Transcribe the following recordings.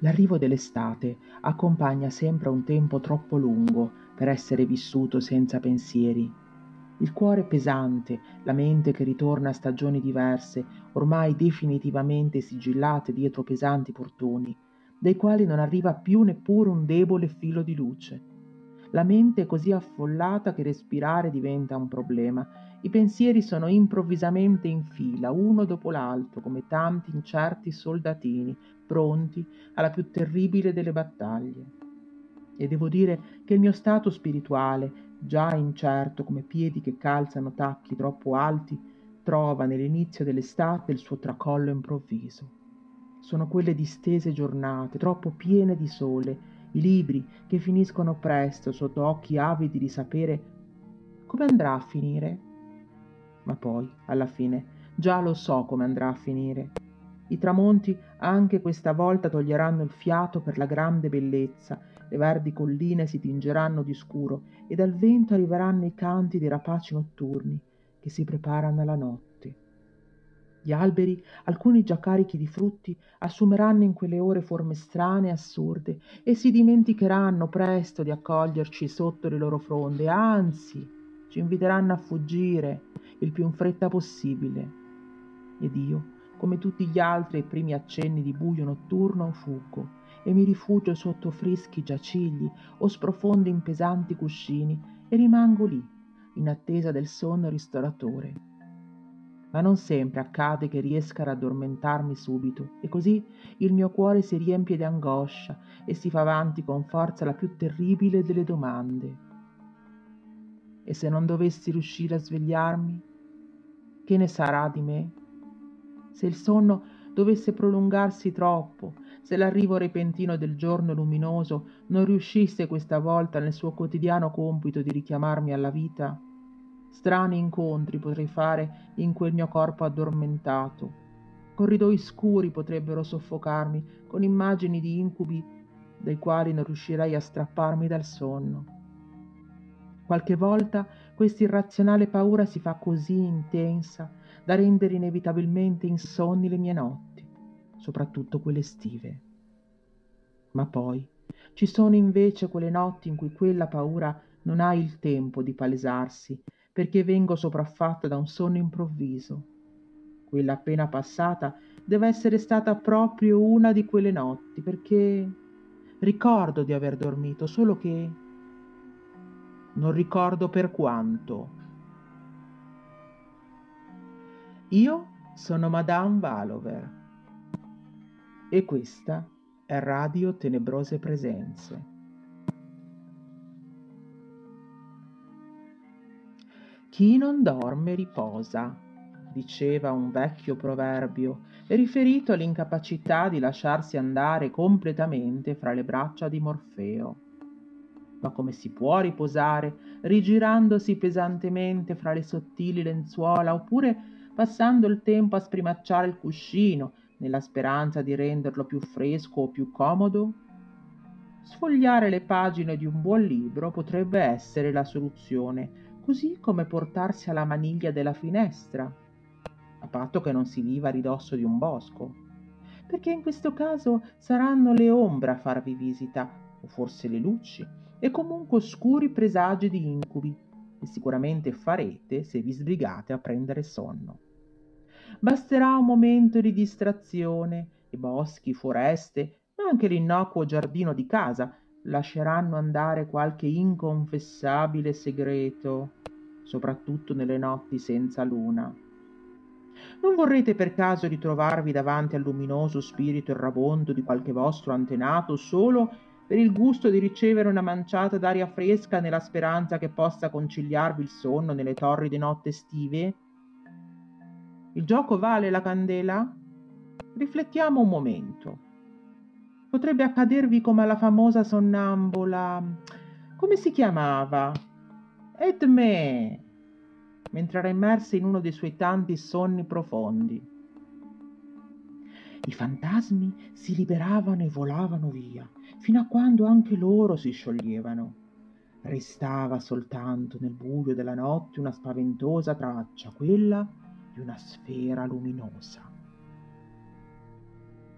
L'arrivo dell'estate accompagna sempre un tempo troppo lungo per essere vissuto senza pensieri. Il cuore pesante, la mente che ritorna a stagioni diverse, ormai definitivamente sigillate dietro pesanti portoni, dai quali non arriva più neppure un debole filo di luce. La mente è così affollata che respirare diventa un problema. I pensieri sono improvvisamente in fila, uno dopo l'altro, come tanti incerti soldatini, pronti alla più terribile delle battaglie. E devo dire che il mio stato spirituale, già incerto come piedi che calzano tacchi troppo alti, trova nell'inizio dell'estate il suo tracollo improvviso. Sono quelle distese giornate, troppo piene di sole, i libri che finiscono presto sotto occhi avidi di sapere come andrà a finire. Ma poi, alla fine, già lo so come andrà a finire. I tramonti anche questa volta toglieranno il fiato per la grande bellezza, le verdi colline si tingeranno di scuro e dal vento arriveranno i canti dei rapaci notturni che si preparano alla notte. Gli alberi, alcuni già carichi di frutti, assumeranno in quelle ore forme strane e assurde e si dimenticheranno presto di accoglierci sotto le loro fronde, anzi ci inviteranno a fuggire il più in fretta possibile. Ed io, come tutti gli altri ai primi accenni di buio notturno, fuggo e mi rifugio sotto freschi giacigli o sprofondo in pesanti cuscini e rimango lì, in attesa del sonno ristoratore. Ma non sempre accade che riesca ad addormentarmi subito, e così il mio cuore si riempie di angoscia e si fa avanti con forza la più terribile delle domande. E se non dovessi riuscire a svegliarmi, che ne sarà di me? se il sonno dovesse prolungarsi troppo, se l'arrivo repentino del giorno luminoso non riuscisse questa volta nel suo quotidiano compito di richiamarmi alla vita, strani incontri potrei fare in quel mio corpo addormentato. Corridoi scuri potrebbero soffocarmi con immagini di incubi dai quali non riuscirei a strapparmi dal sonno. Qualche volta questa irrazionale paura si fa così intensa da rendere inevitabilmente insonni le mie notti, soprattutto quelle estive. Ma poi ci sono invece quelle notti in cui quella paura non ha il tempo di palesarsi, perché vengo sopraffatta da un sonno improvviso. Quella appena passata deve essere stata proprio una di quelle notti, perché ricordo di aver dormito, solo che non ricordo per quanto. Io sono Madame Valover e questa è Radio Tenebrose Presenze. Chi non dorme riposa, diceva un vecchio proverbio, riferito all'incapacità di lasciarsi andare completamente fra le braccia di Morfeo. Ma come si può riposare rigirandosi pesantemente fra le sottili lenzuola oppure passando il tempo a sprimacciare il cuscino nella speranza di renderlo più fresco o più comodo? Sfogliare le pagine di un buon libro potrebbe essere la soluzione, così come portarsi alla maniglia della finestra, a patto che non si viva a ridosso di un bosco, perché in questo caso saranno le ombre a farvi visita, o forse le luci, e comunque oscuri presagi di incubi, che sicuramente farete se vi sbrigate a prendere sonno. Basterà un momento di distrazione, i boschi, foreste, ma anche l'innocuo giardino di casa lasceranno andare qualche inconfessabile segreto, soprattutto nelle notti senza luna. Non vorrete per caso ritrovarvi davanti al luminoso spirito errabondo di qualche vostro antenato solo per il gusto di ricevere una manciata d'aria fresca nella speranza che possa conciliarvi il sonno nelle torride notte estive? Il gioco vale la candela? Riflettiamo un momento. Potrebbe accadervi come alla famosa sonnambula. Come si chiamava? Edme, mentre era immersa in uno dei suoi tanti sonni profondi. I fantasmi si liberavano e volavano via, fino a quando anche loro si scioglievano. Restava soltanto nel buio della notte una spaventosa traccia, quella di una sfera luminosa.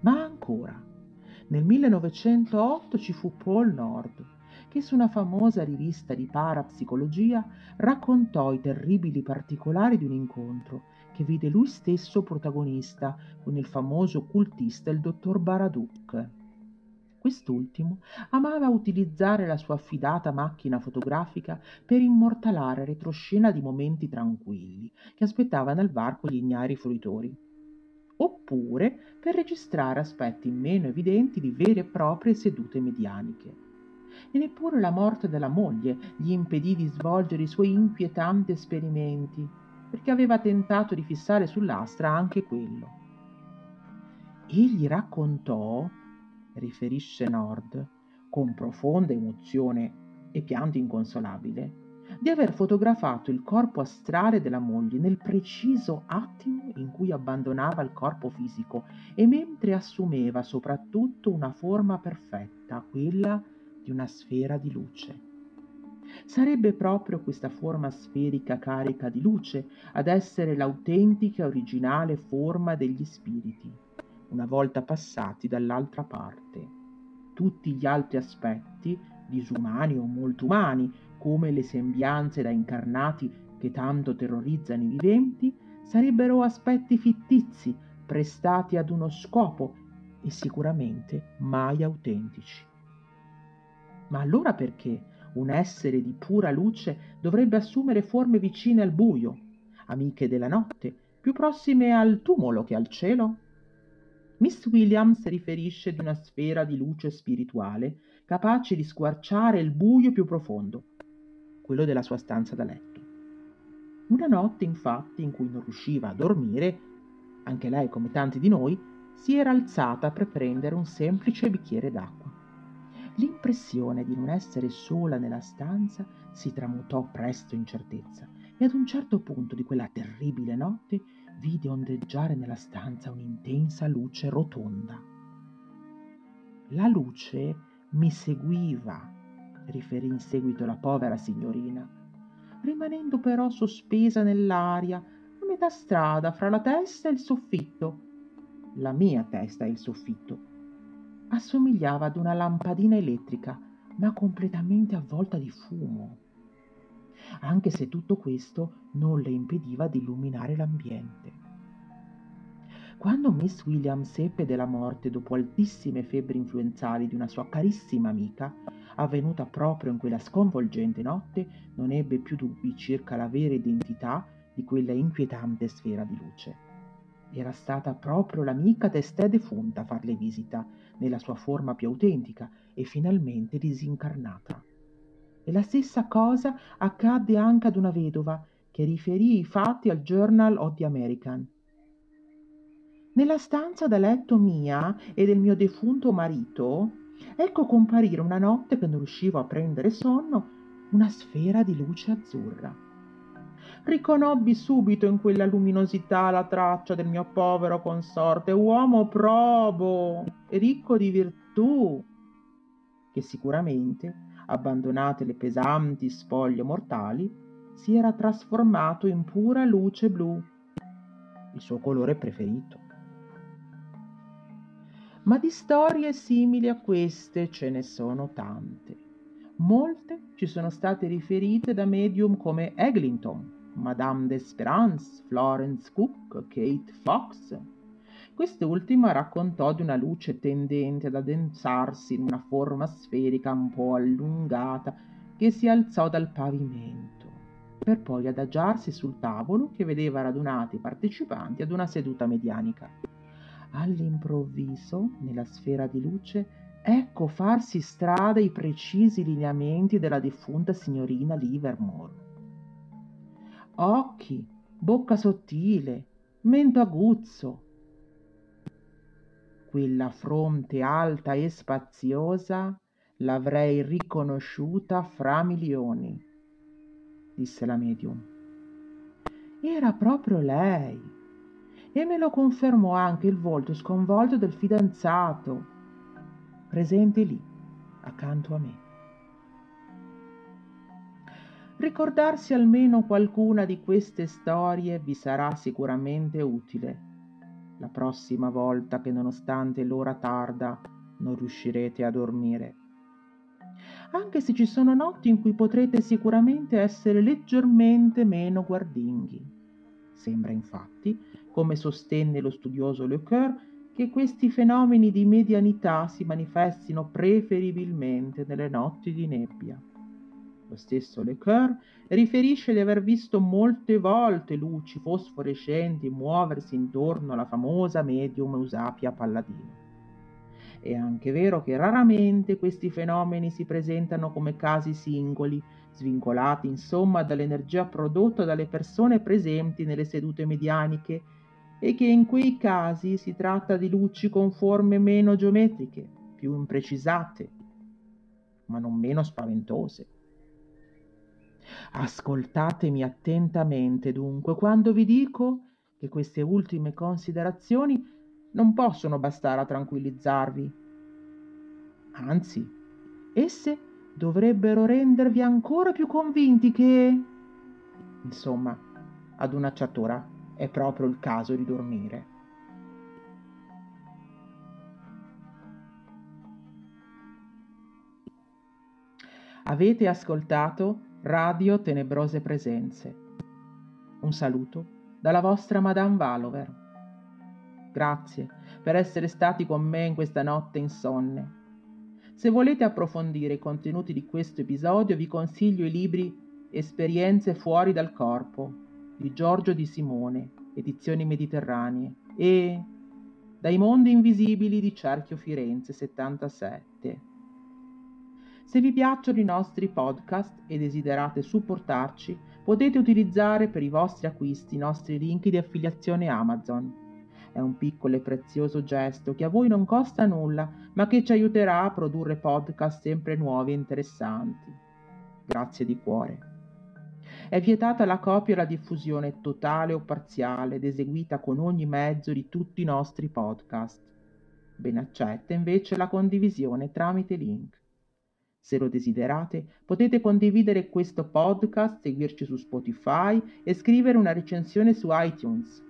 Ma ancora, Nel 1908 ci fu Paul Nord, che su una famosa rivista di parapsicologia raccontò i terribili particolari di un incontro che vide lui stesso protagonista con il famoso occultista il dottor Baraduc. Quest'ultimo amava utilizzare la sua affidata macchina fotografica per immortalare retroscena di momenti tranquilli che aspettavano al varco gli ignari fruitori, oppure per registrare aspetti meno evidenti di vere e proprie sedute medianiche. E neppure la morte della moglie gli impedì di svolgere i suoi inquietanti esperimenti, perché aveva tentato di fissare sull'astra anche quello. Egli raccontò riferisce Nord, con profonda emozione e pianto inconsolabile, di aver fotografato il corpo astrale della moglie nel preciso attimo in cui abbandonava il corpo fisico e mentre assumeva soprattutto una forma perfetta, quella di una sfera di luce. Sarebbe proprio questa forma sferica carica di luce ad essere l'autentica originale forma degli spiriti una volta passati dall'altra parte. Tutti gli altri aspetti, disumani o molto umani, come le sembianze da incarnati che tanto terrorizzano i viventi, sarebbero aspetti fittizi, prestati ad uno scopo e sicuramente mai autentici. Ma allora perché un essere di pura luce dovrebbe assumere forme vicine al buio, amiche della notte, più prossime al tumulo che al cielo? Miss Williams riferisce di una sfera di luce spirituale capace di squarciare il buio più profondo, quello della sua stanza da letto. Una notte, infatti, in cui non riusciva a dormire, anche lei, come tanti di noi, si era alzata per prendere un semplice bicchiere d'acqua. L'impressione di non essere sola nella stanza si tramutò presto in certezza e ad un certo punto di quella terribile notte vide ondeggiare nella stanza un'intensa luce rotonda. La luce mi seguiva, riferì in seguito la povera signorina, rimanendo però sospesa nell'aria a metà strada fra la testa e il soffitto. La mia testa e il soffitto. Assomigliava ad una lampadina elettrica, ma completamente avvolta di fumo anche se tutto questo non le impediva di illuminare l'ambiente. Quando Miss Williams seppe della morte dopo altissime febbri influenzali di una sua carissima amica, avvenuta proprio in quella sconvolgente notte, non ebbe più dubbi circa la vera identità di quella inquietante sfera di luce. Era stata proprio l'amica testè defunta a farle visita, nella sua forma più autentica e finalmente disincarnata. E la stessa cosa accadde anche ad una vedova che riferì i fatti al Journal of the American. Nella stanza da letto mia e del mio defunto marito, ecco comparire una notte che non riuscivo a prendere sonno una sfera di luce azzurra. Riconobbi subito in quella luminosità la traccia del mio povero consorte, uomo probo e ricco di virtù, che sicuramente abbandonate le pesanti spoglie mortali, si era trasformato in pura luce blu, il suo colore preferito. Ma di storie simili a queste ce ne sono tante. Molte ci sono state riferite da medium come Eglinton, Madame d'Esperance, Florence Cook, Kate Fox, Quest'ultima raccontò di una luce tendente ad addensarsi in una forma sferica un po' allungata che si alzò dal pavimento, per poi adagiarsi sul tavolo che vedeva radunati i partecipanti ad una seduta medianica. All'improvviso, nella sfera di luce, ecco farsi strada i precisi lineamenti della defunta signorina Livermore. Occhi, bocca sottile, mento aguzzo, quella fronte alta e spaziosa l'avrei riconosciuta fra milioni, disse la medium. Era proprio lei. E me lo confermò anche il volto sconvolto del fidanzato, presente lì, accanto a me. Ricordarsi almeno qualcuna di queste storie vi sarà sicuramente utile la prossima volta che nonostante l'ora tarda non riuscirete a dormire. Anche se ci sono notti in cui potrete sicuramente essere leggermente meno guardinghi. Sembra infatti, come sostenne lo studioso Lecoeur, che questi fenomeni di medianità si manifestino preferibilmente nelle notti di nebbia. Lo stesso Lecoeur riferisce di aver visto molte volte luci fosforescenti muoversi intorno alla famosa medium Eusapia Palladino. È anche vero che raramente questi fenomeni si presentano come casi singoli, svincolati insomma dall'energia prodotta dalle persone presenti nelle sedute medianiche e che in quei casi si tratta di luci con forme meno geometriche, più imprecisate, ma non meno spaventose. Ascoltatemi attentamente dunque quando vi dico che queste ultime considerazioni non possono bastare a tranquillizzarvi. Anzi, esse dovrebbero rendervi ancora più convinti che... Insomma, ad una certa ora è proprio il caso di dormire. Avete ascoltato Radio Tenebrose Presenze. Un saluto dalla vostra Madame Valover. Grazie per essere stati con me in questa notte insonne. Se volete approfondire i contenuti di questo episodio vi consiglio i libri Esperienze fuori dal corpo di Giorgio Di Simone, edizioni mediterranee, e Dai mondi invisibili di Cerchio Firenze 77 se vi piacciono i nostri podcast e desiderate supportarci, potete utilizzare per i vostri acquisti i nostri link di affiliazione Amazon. È un piccolo e prezioso gesto che a voi non costa nulla, ma che ci aiuterà a produrre podcast sempre nuovi e interessanti. Grazie di cuore. È vietata la copia e la diffusione totale o parziale ed eseguita con ogni mezzo di tutti i nostri podcast. Ben accetta invece la condivisione tramite link. Se lo desiderate, potete condividere questo podcast, seguirci su Spotify e scrivere una recensione su iTunes.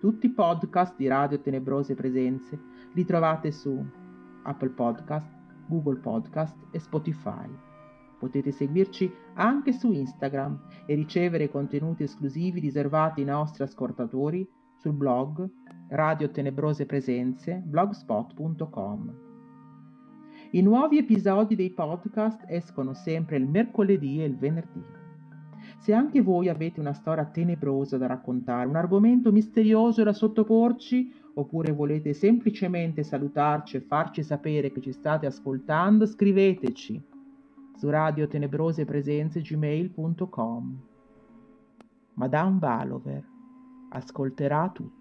Tutti i podcast di Radio Tenebrose Presenze li trovate su Apple Podcast, Google Podcast e Spotify. Potete seguirci anche su Instagram e ricevere contenuti esclusivi riservati ai nostri ascoltatori sul blog Radio Tenebrose Presenze blogspot.com. I nuovi episodi dei podcast escono sempre il mercoledì e il venerdì. Se anche voi avete una storia tenebrosa da raccontare, un argomento misterioso da sottoporci, oppure volete semplicemente salutarci e farci sapere che ci state ascoltando, scriveteci su radiotenebrosepresenze.gmail.com Madame Valover ascolterà tutto.